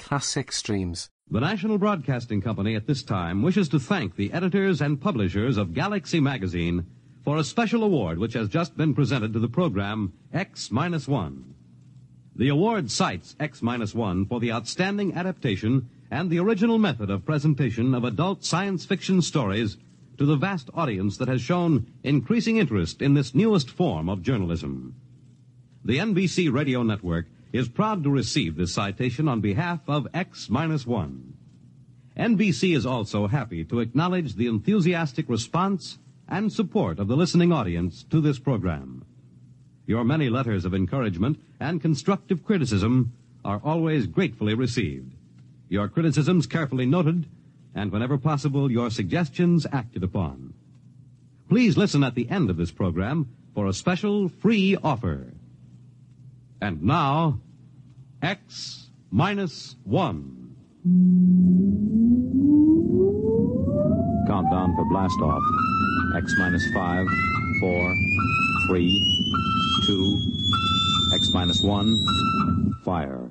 Classic streams. The National Broadcasting Company at this time wishes to thank the editors and publishers of Galaxy Magazine for a special award which has just been presented to the program X-1. The award cites X-1 for the outstanding adaptation and the original method of presentation of adult science fiction stories to the vast audience that has shown increasing interest in this newest form of journalism. The NBC Radio Network is proud to receive this citation on behalf of X-1. NBC is also happy to acknowledge the enthusiastic response and support of the listening audience to this program. Your many letters of encouragement and constructive criticism are always gratefully received. Your criticisms carefully noted, and whenever possible, your suggestions acted upon. Please listen at the end of this program for a special free offer. And now, X minus one. Countdown for blast off. X minus five, four, three, two, X minus one, fire.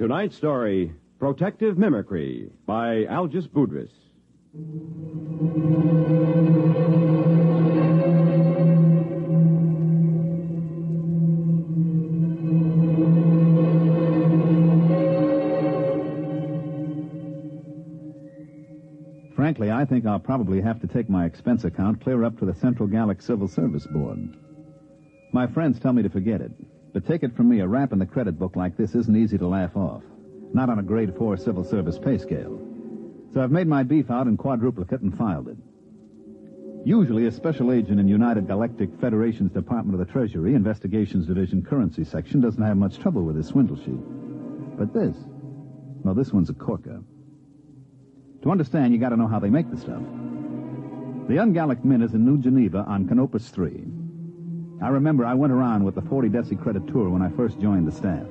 Tonight's story, Protective Mimicry by Algis Budrys. Frankly, I think I'll probably have to take my expense account clear up to the Central Gallic Civil Service Board. My friends tell me to forget it, but take it from me, a rap in the credit book like this isn't easy to laugh off. Not on a grade four civil service pay scale. So I've made my beef out in quadruplicate and filed it. Usually, a special agent in United Galactic Federation's Department of the Treasury, Investigations Division Currency Section, doesn't have much trouble with his swindle sheet. But this, well, this one's a corker. To understand, you gotta know how they make the stuff. The Ungallic Mint is in New Geneva on Canopus 3. I remember I went around with the 40 Deci credit tour when I first joined the staff.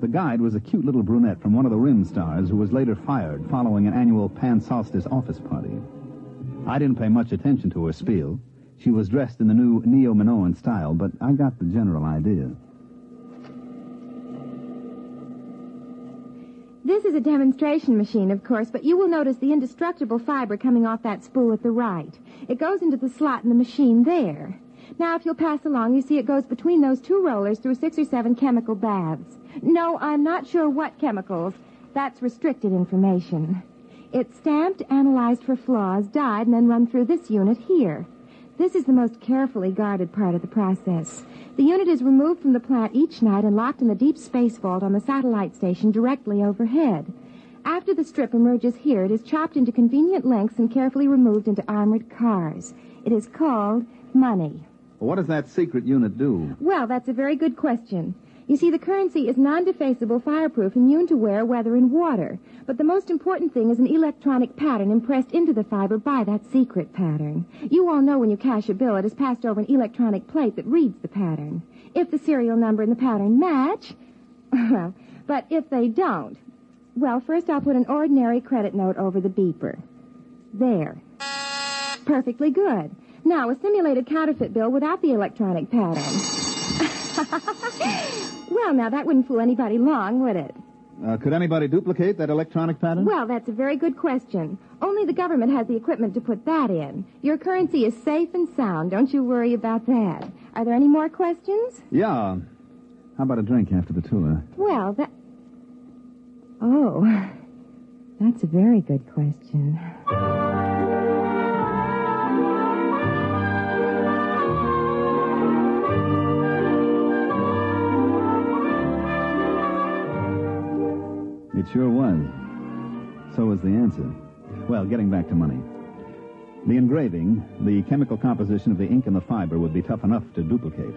The guide was a cute little brunette from one of the Rim stars who was later fired following an annual Pan Solstice office party. I didn't pay much attention to her spiel. She was dressed in the new Neo-Minoan style, but I got the general idea. This is a demonstration machine, of course, but you will notice the indestructible fiber coming off that spool at the right. It goes into the slot in the machine there. Now, if you'll pass along, you see it goes between those two rollers through six or seven chemical baths. No, I'm not sure what chemicals. That's restricted information. It's stamped, analyzed for flaws, dyed, and then run through this unit here. This is the most carefully guarded part of the process. The unit is removed from the plant each night and locked in the deep space vault on the satellite station directly overhead. After the strip emerges here, it is chopped into convenient lengths and carefully removed into armored cars. It is called money. What does that secret unit do? Well, that's a very good question. You see, the currency is non-defaceable, fireproof, immune to wear, weather, and water. But the most important thing is an electronic pattern impressed into the fiber by that secret pattern. You all know when you cash a bill, it is passed over an electronic plate that reads the pattern. If the serial number and the pattern match, well, but if they don't, well, first I'll put an ordinary credit note over the beeper. There. Perfectly good. Now, a simulated counterfeit bill without the electronic pattern. well, now, that wouldn't fool anybody long, would it? Uh, could anybody duplicate that electronic pattern? Well, that's a very good question. Only the government has the equipment to put that in. Your currency is safe and sound. Don't you worry about that. Are there any more questions? Yeah. How about a drink after the tour? Well, that. Oh, that's a very good question. It sure was. So was the answer. Well, getting back to money. The engraving, the chemical composition of the ink and the fiber would be tough enough to duplicate.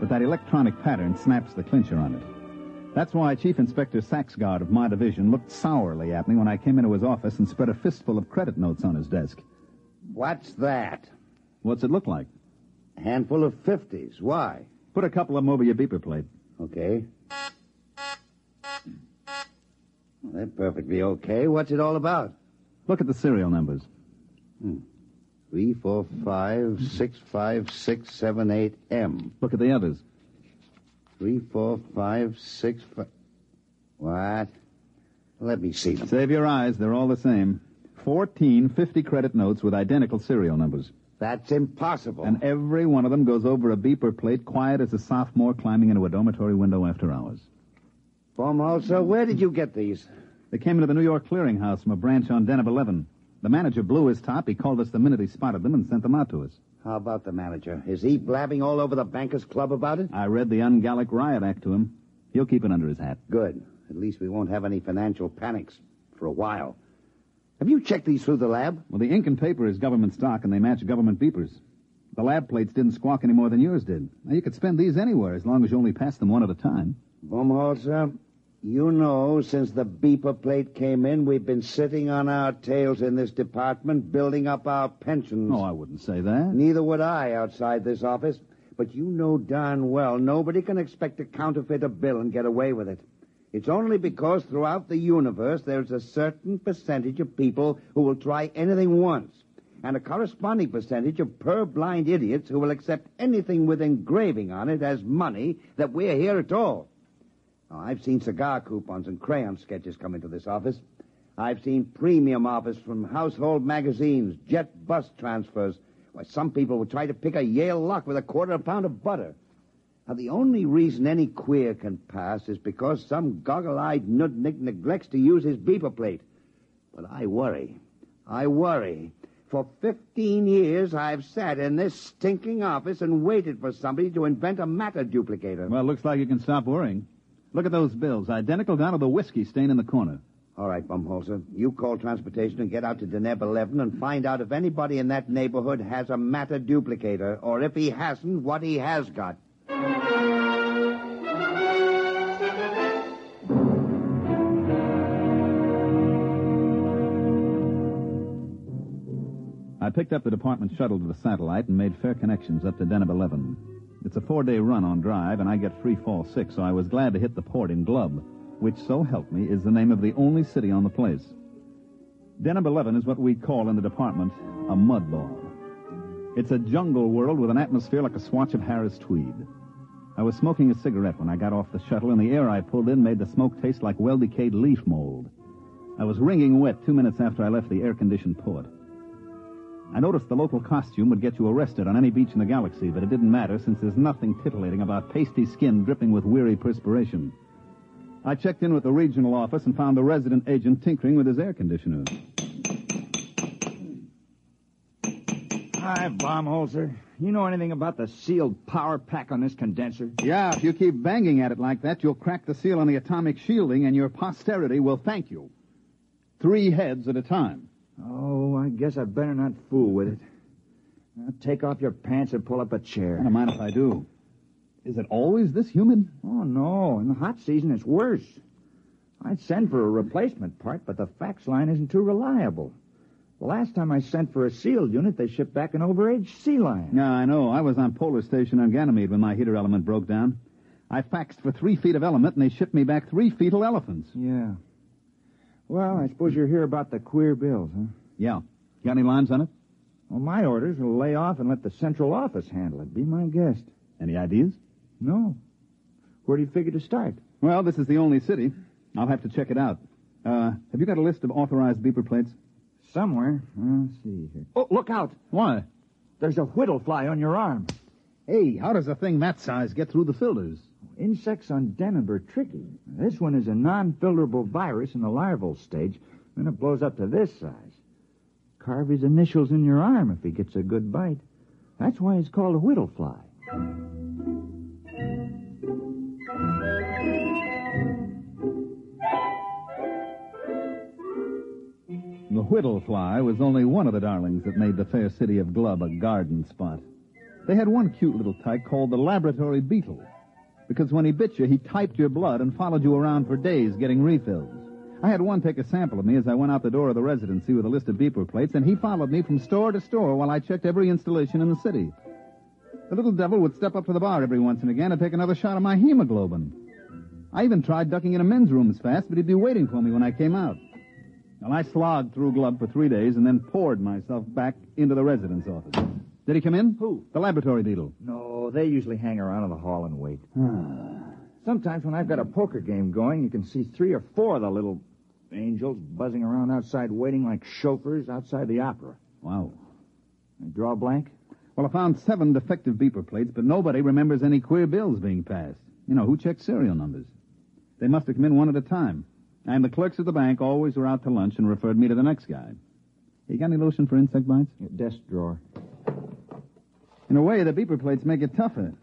But that electronic pattern snaps the clincher on it. That's why Chief Inspector Saxgard of my division looked sourly at me when I came into his office and spread a fistful of credit notes on his desk. What's that? What's it look like? A handful of fifties. Why? Put a couple of them over your beeper plate. Okay. Well, they're perfectly okay. What's it all about? Look at the serial numbers. Hmm. Three, four, five, six, five, six, seven, eight, M. Look at the others. Three, four, five, six, five. What? Let me see them. Save your eyes. They're all the same. Fourteen 50 credit notes with identical serial numbers. That's impossible. And every one of them goes over a beeper plate quiet as a sophomore climbing into a dormitory window after hours. Baumholzer, where did you get these? They came into the New York clearinghouse from a branch on Deneb 11. The manager blew his top. He called us the minute he spotted them and sent them out to us. How about the manager? Is he blabbing all over the Bankers Club about it? I read the Un-Gallic Riot Act to him. He'll keep it under his hat. Good. At least we won't have any financial panics for a while. Have you checked these through the lab? Well, the ink and paper is government stock, and they match government beepers. The lab plates didn't squawk any more than yours did. Now, you could spend these anywhere as long as you only pass them one at a time. Baumholzer, you know, since the beeper plate came in, we've been sitting on our tails in this department, building up our pensions. Oh, I wouldn't say that. Neither would I outside this office. But you know darn well nobody can expect to counterfeit a bill and get away with it. It's only because throughout the universe there's a certain percentage of people who will try anything once, and a corresponding percentage of purblind idiots who will accept anything with engraving on it as money that we're here at all. Now, I've seen cigar coupons and crayon sketches come into this office. I've seen premium offers from household magazines, jet bus transfers. Why, some people would try to pick a Yale lock with a quarter of a pound of butter. Now, the only reason any queer can pass is because some goggle-eyed nudnik neglects to use his beeper plate. But I worry. I worry. For 15 years, I've sat in this stinking office and waited for somebody to invent a matter duplicator. Well, looks like you can stop worrying. Look at those bills, identical down to the whiskey stain in the corner. All right, Baumholzer. You call transportation and get out to Deneb 11 and find out if anybody in that neighborhood has a matter duplicator, or if he hasn't, what he has got. I picked up the department shuttle to the satellite and made fair connections up to Deneb 11. It's a four-day run on drive, and I get free fall sick, so I was glad to hit the port in Glub, which, so help me, is the name of the only city on the place. Deneb 11 is what we call in the department a mud ball. It's a jungle world with an atmosphere like a swatch of Harris tweed. I was smoking a cigarette when I got off the shuttle, and the air I pulled in made the smoke taste like well-decayed leaf mold. I was wringing wet two minutes after I left the air-conditioned port. I noticed the local costume would get you arrested on any beach in the galaxy, but it didn't matter since there's nothing titillating about pasty skin dripping with weary perspiration. I checked in with the regional office and found the resident agent tinkering with his air conditioner. Hi, Baumholzer. You know anything about the sealed power pack on this condenser? Yeah, if you keep banging at it like that, you'll crack the seal on the atomic shielding, and your posterity will thank you. Three heads at a time. Oh, I guess I better not fool with it. Now, take off your pants and pull up a chair. I don't mind if I do. Is it always this humid? Oh, no. In the hot season, it's worse. I'd send for a replacement part, but the fax line isn't too reliable. The last time I sent for a sealed unit, they shipped back an overaged sea lion. Yeah, I know. I was on Polar Station on Ganymede when my heater element broke down. I faxed for three feet of element, and they shipped me back three fetal elephants. Yeah. Well, I suppose you're here about the queer bills, huh? Yeah. Got any lines on it? Well, my orders will lay off and let the central office handle it. Be my guest. Any ideas? No. Where do you figure to start? Well, this is the only city. I'll have to check it out. Uh, have you got a list of authorized beeper plates? Somewhere. Let's see here. Oh, look out! Why? There's a whittle fly on your arm. Hey, how does a thing that size get through the filters? Insects on Deneb are tricky. This one is a non-filterable virus in the larval stage. Then it blows up to this size. Carve his initials in your arm if he gets a good bite. That's why he's called a whittle fly. The whittle fly was only one of the darlings that made the fair city of Glub a garden spot. They had one cute little tyke called the laboratory beetle, because when he bit you, he typed your blood and followed you around for days getting refills. I had one take a sample of me as I went out the door of the residency with a list of beeper plates, and he followed me from store to store while I checked every installation in the city. The little devil would step up to the bar every once and again and take another shot of my hemoglobin. I even tried ducking into men's rooms fast, but he'd be waiting for me when I came out. Well, I slogged through Glub for three days and then poured myself back into the residence office. Did he come in? Who? The laboratory beetle. No, they usually hang around in the hall and wait. Hmm. Sometimes when I've got a poker game going, you can see three or four of the little angels buzzing around outside waiting like chauffeurs outside the opera. Wow. Draw a blank? Well, I found seven defective beeper plates, but nobody remembers any queer bills being passed. You know, who checks serial numbers? They must have come in one at a time. And the clerks at the bank always were out to lunch and referred me to the next guy. You got any lotion for insect bites? desk drawer. In a way, the beeper plates make it tougher.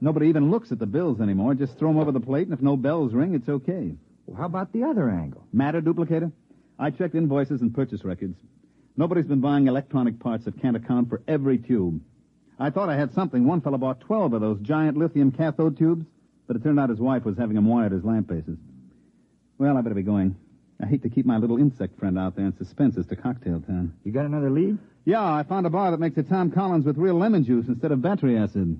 Nobody even looks at the bills anymore. Just throw them over the plate, and if no bells ring, it's okay. Well, how about the other angle? Matter duplicator? I checked invoices and purchase records. Nobody's been buying electronic parts that can't account for every tube. I thought I had something. One fellow bought 12 of those giant lithium cathode tubes, but it turned out his wife was having them wired as lamp bases. Well, I better be going. I hate to keep my little insect friend out there in suspense as to Cocktail Town. You got another lead? Yeah, I found a bar that makes a Tom Collins with real lemon juice instead of battery acid.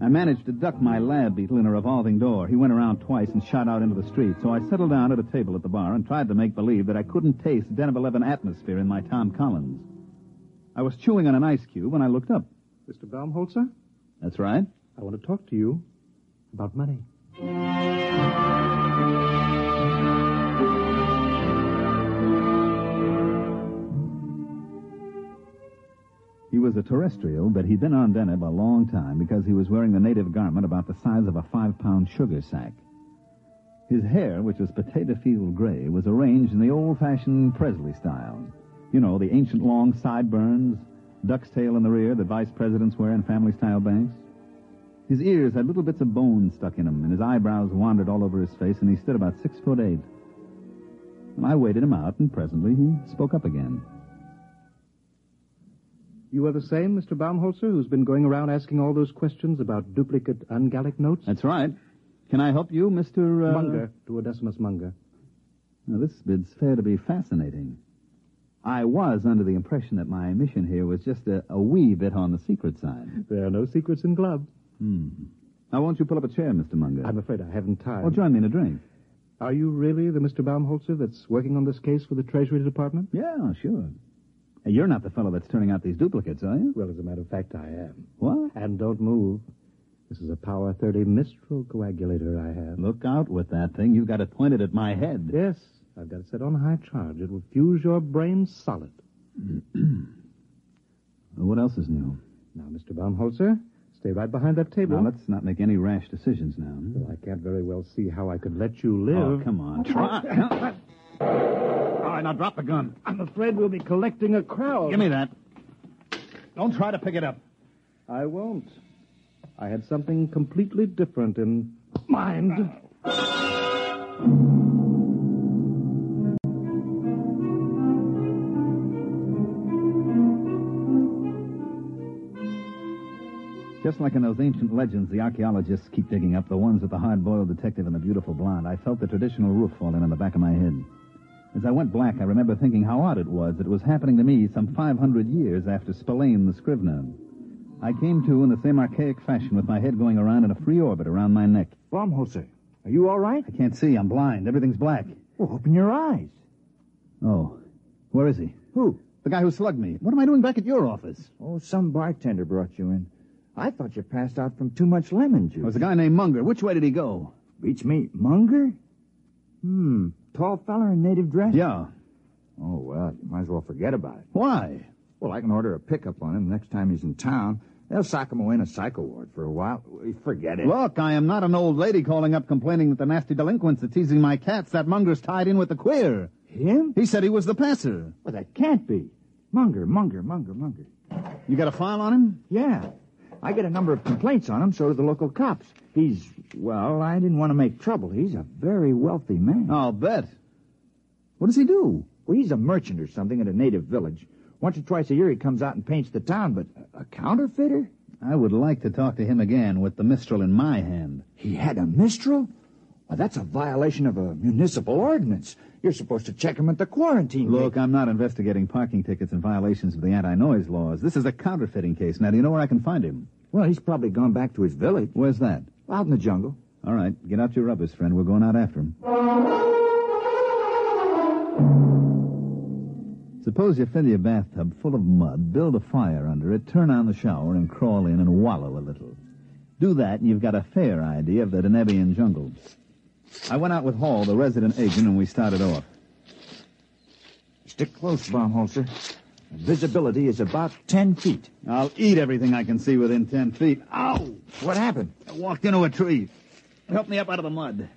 I managed to duck my lab beetle in a revolving door. He went around twice and shot out into the street, so I settled down at a table at the bar and tried to make believe that I couldn't taste Deneb 11 atmosphere in my Tom Collins. I was chewing on an ice cube when I looked up. Mr. Baumholzer, That's right. I want to talk to you about money. He was a terrestrial, but he'd been on Deneb a long time because he was wearing the native garment about the size of a five-pound sugar sack. His hair, which was potato field gray, was arranged in the old-fashioned Presley style. You know, the ancient long sideburns, duck's tail in the rear that vice presidents wear in family-style banks. His ears had little bits of bone stuck in them, and his eyebrows wandered all over his face, and he stood about six foot eight. I waited him out, and presently he spoke up again. You are the same Mr. Baumholzer who's been going around asking all those questions about duplicate ungallic notes? That's right. Can I help you, Mr. Uh... Munger, Duodecimus Munger. Now, this bid's fair to be fascinating. I was under the impression that my mission here was just a, a wee bit on the secret side. There are no secrets in Glub. Hmm. Now, won't you pull up a chair, Mr. Munger? I'm afraid I haven't time. Well, join me in a drink. Are you really the Mr. Baumholzer that's working on this case for the Treasury Department? Yeah, sure. Hey, You're not the fellow that's turning out these duplicates, are you? Well, as a matter of fact, I am. What? And don't move. This is a Power 30 Mistral coagulator I have. Look out with that thing. You've got it pointed at my head. Yes, I've got it set on high charge. It will fuse your brain solid. What else is new? Now, Mr. Baumholzer, stay right behind that table. Now, let's not make any rash decisions now. Well, I can't very well see how I could let you live. Oh, come on. Try. All right, now drop the gun. I'm afraid we'll be collecting a crowd. Give me that. Don't try to pick it up. I won't. I had something completely different in mind. Just like in those ancient legends the archaeologists keep digging up, the ones with the hard-boiled detective and the beautiful blonde, I felt the traditional roof fall in on the back of my head. As I went black, I remember thinking how odd it was that it was happening to me some 500 years after Spillane the Scrivener. I came to in the same archaic fashion with my head going around in a free orbit around my neck. Baumholzer, Are you all right? I can't see. I'm blind. Everything's black. Well, open your eyes. Oh. Where is he? Who? The guy who slugged me. What am I doing back at your office? Oh, some bartender brought you in. I thought you passed out from too much lemon juice. There was a guy named Munger. Which way did he go? Beats me. Munger? Hmm. Tall feller in native dress? Yeah. Oh, well, you might as well forget about it. Why? Well, I can order a pickup on him next time he's in town. They'll sock him away in a psycho ward for a while. Forget it. Look, I am not an old lady calling up complaining that the nasty delinquents are teasing my cats. That Munger's tied in with the queer. Him? He said he was the passer. Well, that can't be. Munger, Munger, Munger, Munger. You got a file on him? Yeah. I get a number of complaints on him, so do the local cops. He's, well, I didn't want to make trouble. He's a very wealthy man. I'll bet. What does he do? Well, he's a merchant or something at a native village. Once or twice a year he comes out and paints the town, but a counterfeiter? I would like to talk to him again with the Mistral in my hand. He had a Mistral? That's a violation of a municipal ordinance. You're supposed to check him at the quarantine. Look, I'm not investigating parking tickets and violations of the anti-noise laws. This is a counterfeiting case. Now, do you know where I can find him? Well, he's probably gone back to his village. Where's that? Out in the jungle. All right, get out your rubbers, friend. We're going out after him. Suppose you fill your bathtub full of mud, build a fire under it, turn on the shower, and crawl in and wallow a little. Do that, and you've got a fair idea of the Denebian jungle. I went out with Hall, the resident agent, and we started off. Stick close, Baumholzer. Visibility is about ten feet. I'll eat everything I can see within ten feet. Ow! What happened? I walked into a tree. Help me up out of the mud.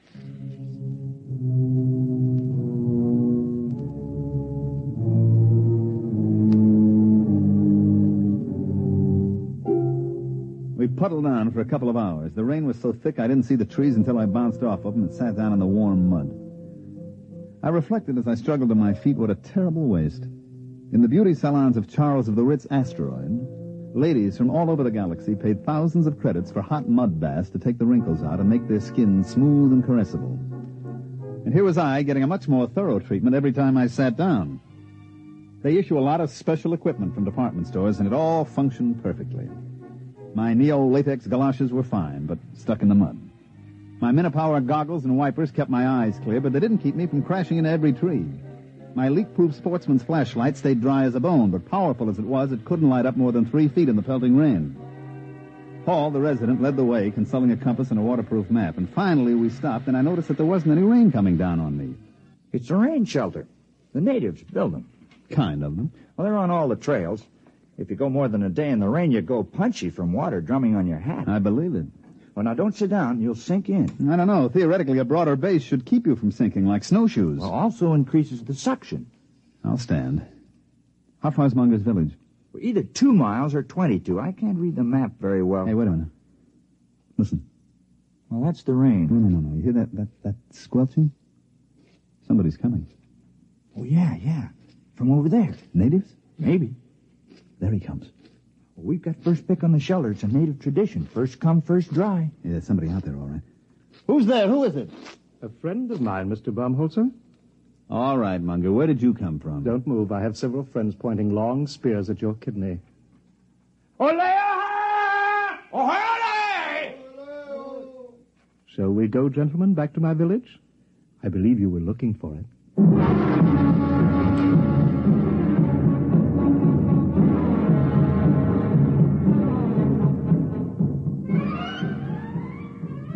Puddled on for a couple of hours. The rain was so thick I didn't see the trees until I bounced off of them and sat down in the warm mud. I reflected as I struggled to my feet what a terrible waste. In the beauty salons of Charles of the Ritz Asteroid, ladies from all over the galaxy paid thousands of credits for hot mud baths to take the wrinkles out and make their skin smooth and caressable. And here was I getting a much more thorough treatment every time I sat down. They issue a lot of special equipment from department stores, and it all functioned perfectly. My neo latex galoshes were fine, but stuck in the mud. My Minopower goggles and wipers kept my eyes clear, but they didn't keep me from crashing into every tree. My leak-proof sportsman's flashlight stayed dry as a bone, but powerful as it was, it couldn't light up more than three feet in the pelting rain. Paul, the resident, led the way, consulting a compass and a waterproof map, and finally we stopped, and I noticed that there wasn't any rain coming down on me. It's a rain shelter. The natives build them. Kind of them. Well, they're on all the trails. If you go more than a day in the rain, you go punchy from water drumming on your hat. I believe it. Well, now don't sit down. You'll sink in. I don't know. Theoretically, a broader base should keep you from sinking like snowshoes. Well, also increases the suction. I'll stand. How far's Munger's village? Either two miles or 22. I can't read the map very well. Hey, wait a minute. Listen. Well, that's the rain. No, no, no, no. You hear that, that, that squelching? Somebody's coming. Oh, yeah, yeah. From over there. Natives? Maybe. There he comes. Well, we've got first pick on the shelter. It's a native tradition. First come, first dry. Yeah, there's somebody out there, all right. Who's there? Who is it? A friend of mine, Mr. Baumholzer. All right, Munger. Where did you come from? Don't move. I have several friends pointing long spears at your kidney. Shall we go, gentlemen, back to my village? I believe you were looking for it.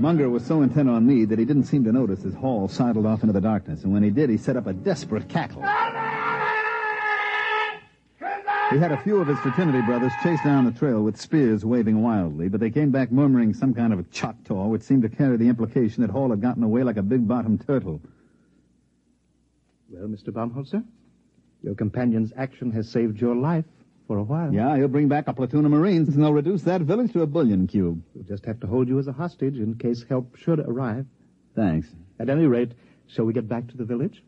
Munger was so intent on me that he didn't seem to notice as Hall sidled off into the darkness, and when he did, he set up a desperate cackle. He had a few of his fraternity brothers chase down the trail with spears waving wildly, but they came back murmuring some kind of a Choctaw, which seemed to carry the implication that Hall had gotten away like a big-bottomed turtle. Well, Mr. Baumholzer, your companion's action has saved your life for a while. Yeah, he'll bring back a platoon of Marines, and they'll reduce that village to a bullion cube. We'll just have to hold you as a hostage in case help should arrive. Thanks. At any rate, shall we get back to the village?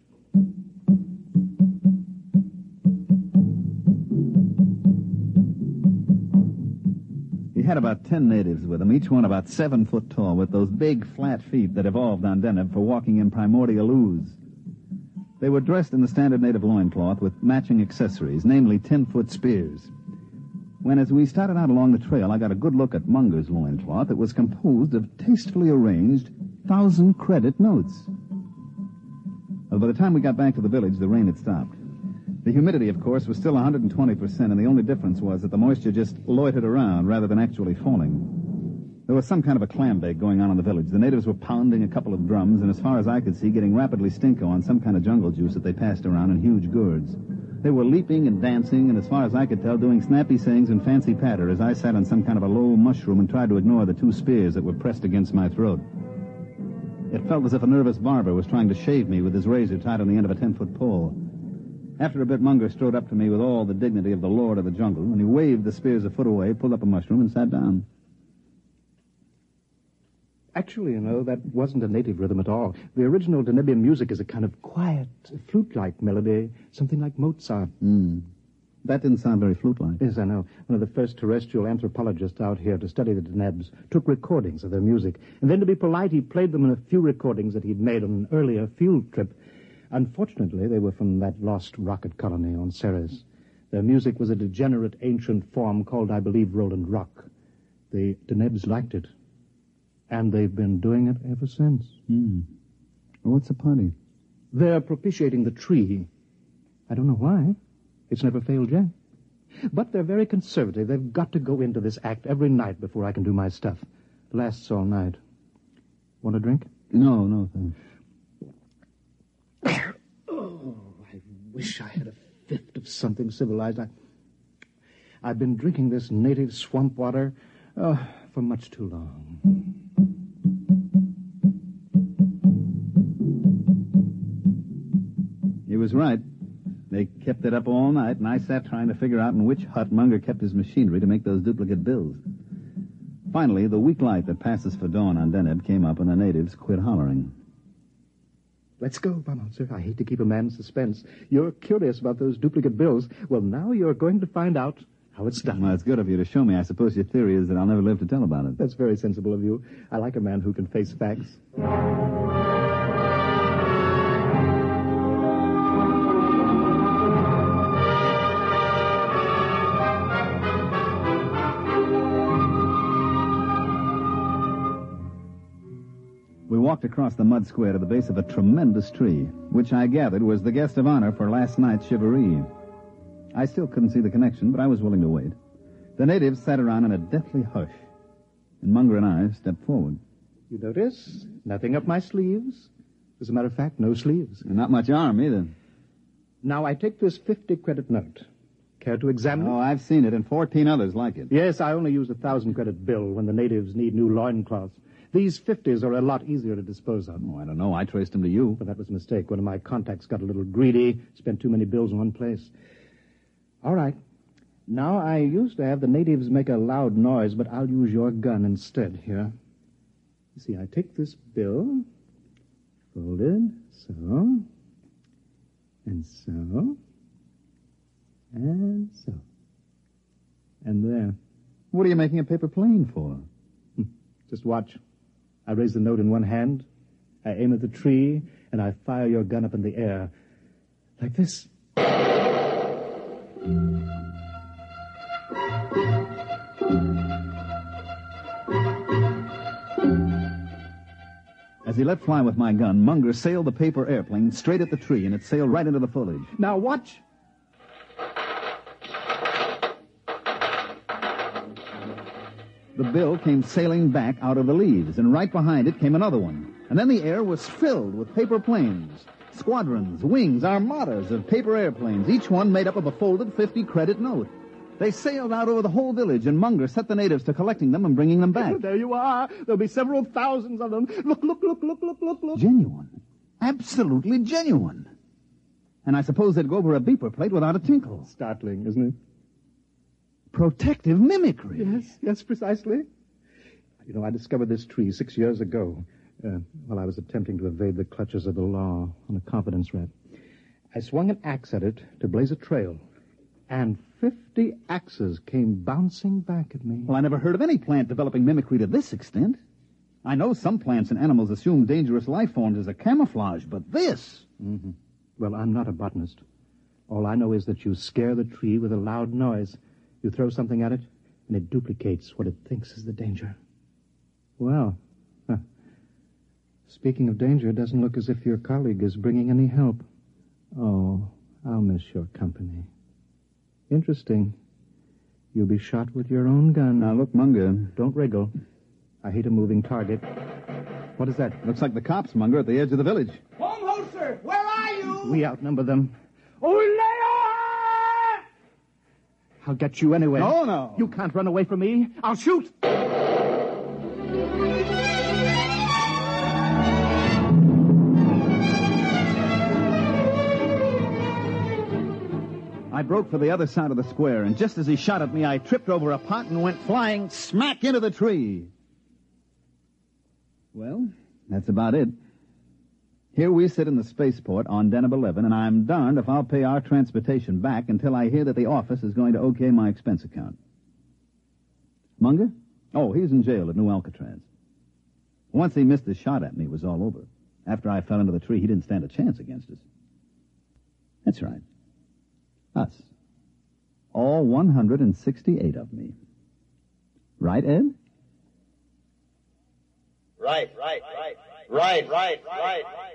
He had about ten natives with him, each one about seven foot tall, with those big, flat feet that evolved on Deneb for walking in primordial ooze. They were dressed in the standard native loincloth with matching accessories, namely ten-foot spears. When, as we started out along the trail, I got a good look at Munger's loincloth, it was composed of tastefully arranged, thousand credit notes. Well, by the time we got back to the village, the rain had stopped. The humidity, of course, was still 120%, and the only difference was that the moisture just loitered around rather than actually falling. There was some kind of a clam bake going on in the village. The natives were pounding a couple of drums, and as far as I could see, getting rapidly stinko on some kind of jungle juice that they passed around in huge gourds. They were leaping and dancing, and as far as I could tell, doing snappy sayings and fancy patter as I sat on some kind of a low mushroom and tried to ignore the two spears that were pressed against my throat. It felt as if a nervous barber was trying to shave me with his razor tied on the end of a ten-foot pole. After a bit, Munger strode up to me with all the dignity of the lord of the jungle, and he waved the spears a foot away, pulled up a mushroom, and sat down. Actually, you know, that wasn't a native rhythm at all. The original Denebian music is a kind of quiet, flute-like melody, something like Mozart. Hmm. That didn't sound very flute-like. Yes, I know. One of the first terrestrial anthropologists out here to study the Denebs took recordings of their music, and then to be polite, he played them in a few recordings that he'd made on an earlier field trip. Unfortunately, they were from that lost rocket colony on Ceres. Their music was a degenerate ancient form called, I believe, Roland Rock. The Denebs liked it, and they've been doing it ever since. Hmm. Well, what's the party? They're propitiating the tree. I don't know why. It's never failed yet. But they're very conservative. They've got to go into this act every night before I can do my stuff. Lasts all night. Want a drink? No, no, thanks. oh, I wish I had a fifth of something civilized. I, I've been drinking this native swamp water uh, for much too long. Was right. They kept it up all night, and I sat trying to figure out in which hut Munger kept his machinery to make those duplicate bills. Finally, the weak light that passes for dawn on Deneb came up, and the natives quit hollering. Let's go, Baumholzer. I hate to keep a man in suspense. You're curious about those duplicate bills. Well, now you're going to find out how it's done. Well, it's good of you to show me. I suppose your theory is that I'll never live to tell about it. That's very sensible of you. I like a man who can face facts. Walked across the mud square to the base of a tremendous tree, which I gathered was the guest of honor for last night's shivaree. I still couldn't see the connection, but I was willing to wait. The natives sat around in a deathly hush, and Munger and I stepped forward. You notice? Nothing up my sleeves. As a matter of fact, no sleeves. And not much arm either. Now, I take this 50 credit note. Care to examine Oh, it? I've seen it, and 14 others like it. Yes, I only use a thousand credit bill when the natives need new loincloths. These 50s are a lot easier to dispose of. Oh, I don't know. I traced them to you. But that was a mistake. One of my contacts got a little greedy, spent too many bills in one place. All right. Now, I used to have the natives make a loud noise, but I'll use your gun instead here. You see, I take this bill, folded, so, and so, and so, and there. What are you making a paper plane for? Just watch. I raise the note in one hand, I aim at the tree, and I fire your gun up in the air. Like this. As he let fly with my gun, Munger sailed the paper airplane straight at the tree, and it sailed right into the foliage. Now watch. The bill came sailing back out of the leaves, and right behind it came another one. And then the air was filled with paper planes. Squadrons, wings, armadas of paper airplanes, each one made up of a folded 50 credit note. They sailed out over the whole village, and Munger set the natives to collecting them and bringing them back. There you are. There'll be several thousands of them. Look, look, look, look, look, look, look. Genuine. Absolutely genuine. And I suppose they'd go over a beeper plate without a tinkle. Startling, isn't it? Protective mimicry. Yes, yes, precisely. You know, I discovered this tree six years ago uh, while I was attempting to evade the clutches of the law on a confidence rat. I swung an axe at it to blaze a trail, and 50 axes came bouncing back at me. Well, I never heard of any plant developing mimicry to this extent. I know some plants and animals assume dangerous life forms as a camouflage, but this. Mm-hmm. Well, I'm not a botanist. All I know is that you scare the tree with a loud noise. You throw something at it, and it duplicates what it thinks is the danger. Well, huh. Speaking of danger, it doesn't look as if your colleague is bringing any help. Oh, I'll miss your company. Interesting. You'll be shot with your own gun. Now, look, Munger. Don't wriggle. I hate a moving target. What is that? Looks like the cops, Munger, at the edge of the village. Baumholzer, where are you? We outnumber them. Oh, I'll get you anyway. No, no. You can't run away from me. I'll shoot. I broke for the other side of the square, and just as he shot at me, I tripped over a pot and went flying smack into the tree. Well, that's about it. Here we sit in the spaceport on Deneb 11, and I'm darned if I'll pay our transportation back until I hear that the office is going to okay my expense account. Munger? Oh, he's in jail at New Alcatraz. Once he missed his shot at me, it was all over. After I fell into the tree, he didn't stand a chance against us. That's right. Us. All 168 of me. Right, Ed? Right, right, right, right, right, right, right. right, right.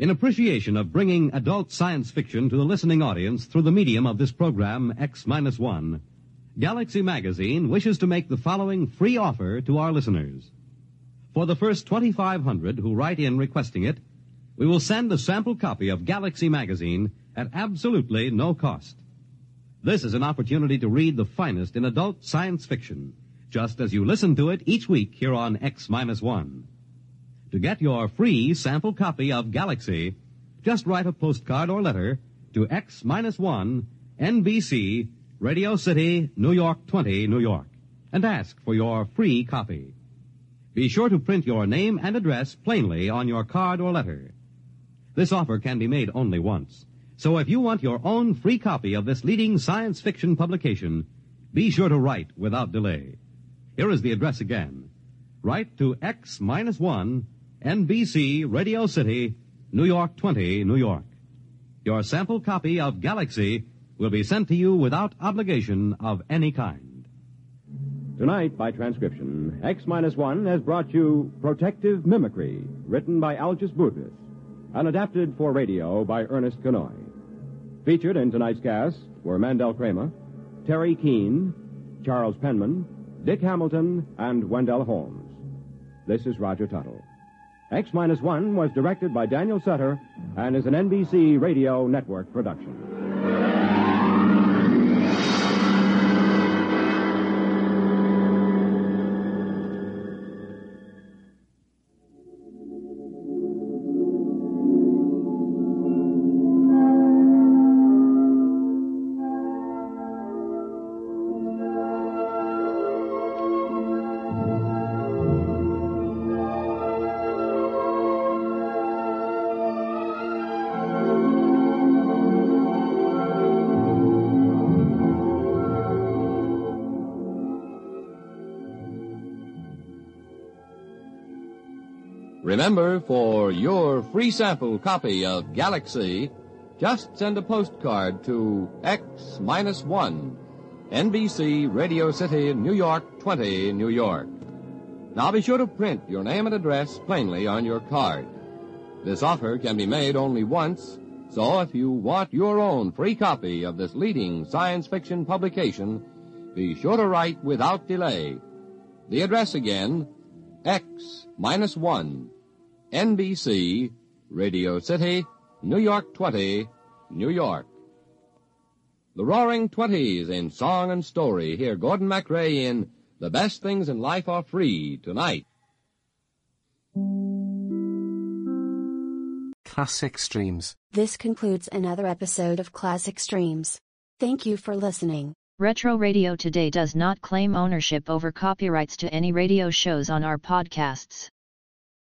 In appreciation of bringing adult science fiction to the listening audience through the medium of this program, X minus one, Galaxy Magazine wishes to make the following free offer to our listeners. For the first 2,500 who write in requesting it, we will send a sample copy of Galaxy Magazine at absolutely no cost. This is an opportunity to read the finest in adult science fiction, just as you listen to it each week here on X minus one. To get your free sample copy of Galaxy, just write a postcard or letter to X minus one NBC Radio City, New York 20, New York, and ask for your free copy. Be sure to print your name and address plainly on your card or letter. This offer can be made only once. So if you want your own free copy of this leading science fiction publication, be sure to write without delay. Here is the address again. Write to X minus one NBC Radio City, New York 20, New York. Your sample copy of Galaxy will be sent to you without obligation of any kind. Tonight, by transcription, X minus one has brought you Protective Mimicry, written by Algis Budrys, and adapted for radio by Ernest Kinoy. Featured in tonight's cast were Mandel Kramer, Teri Keane, Charles Penman, Dick Hamilton, and Wendell Holmes. This is Roger Tuttle. X minus one was directed by Daniel Sutter and is an NBC Radio Network production. For your free sample copy of Galaxy, just send a postcard to X-1, NBC Radio City, New York 20, New York. Now be sure to print your name and address plainly on your card. This offer can be made only once, so if you want your own free copy of this leading science fiction publication, be sure to write without delay. The address again, X-1, NBC, Radio City, New York 20, New York. The Roaring Twenties in song and story. Hear Gordon MacRae in The Best Things in Life Are Free tonight. Classic Streams. This concludes another episode of Classic Streams. Thank you for listening. Retro Radio Today does not claim ownership over copyrights to any radio shows on our podcasts.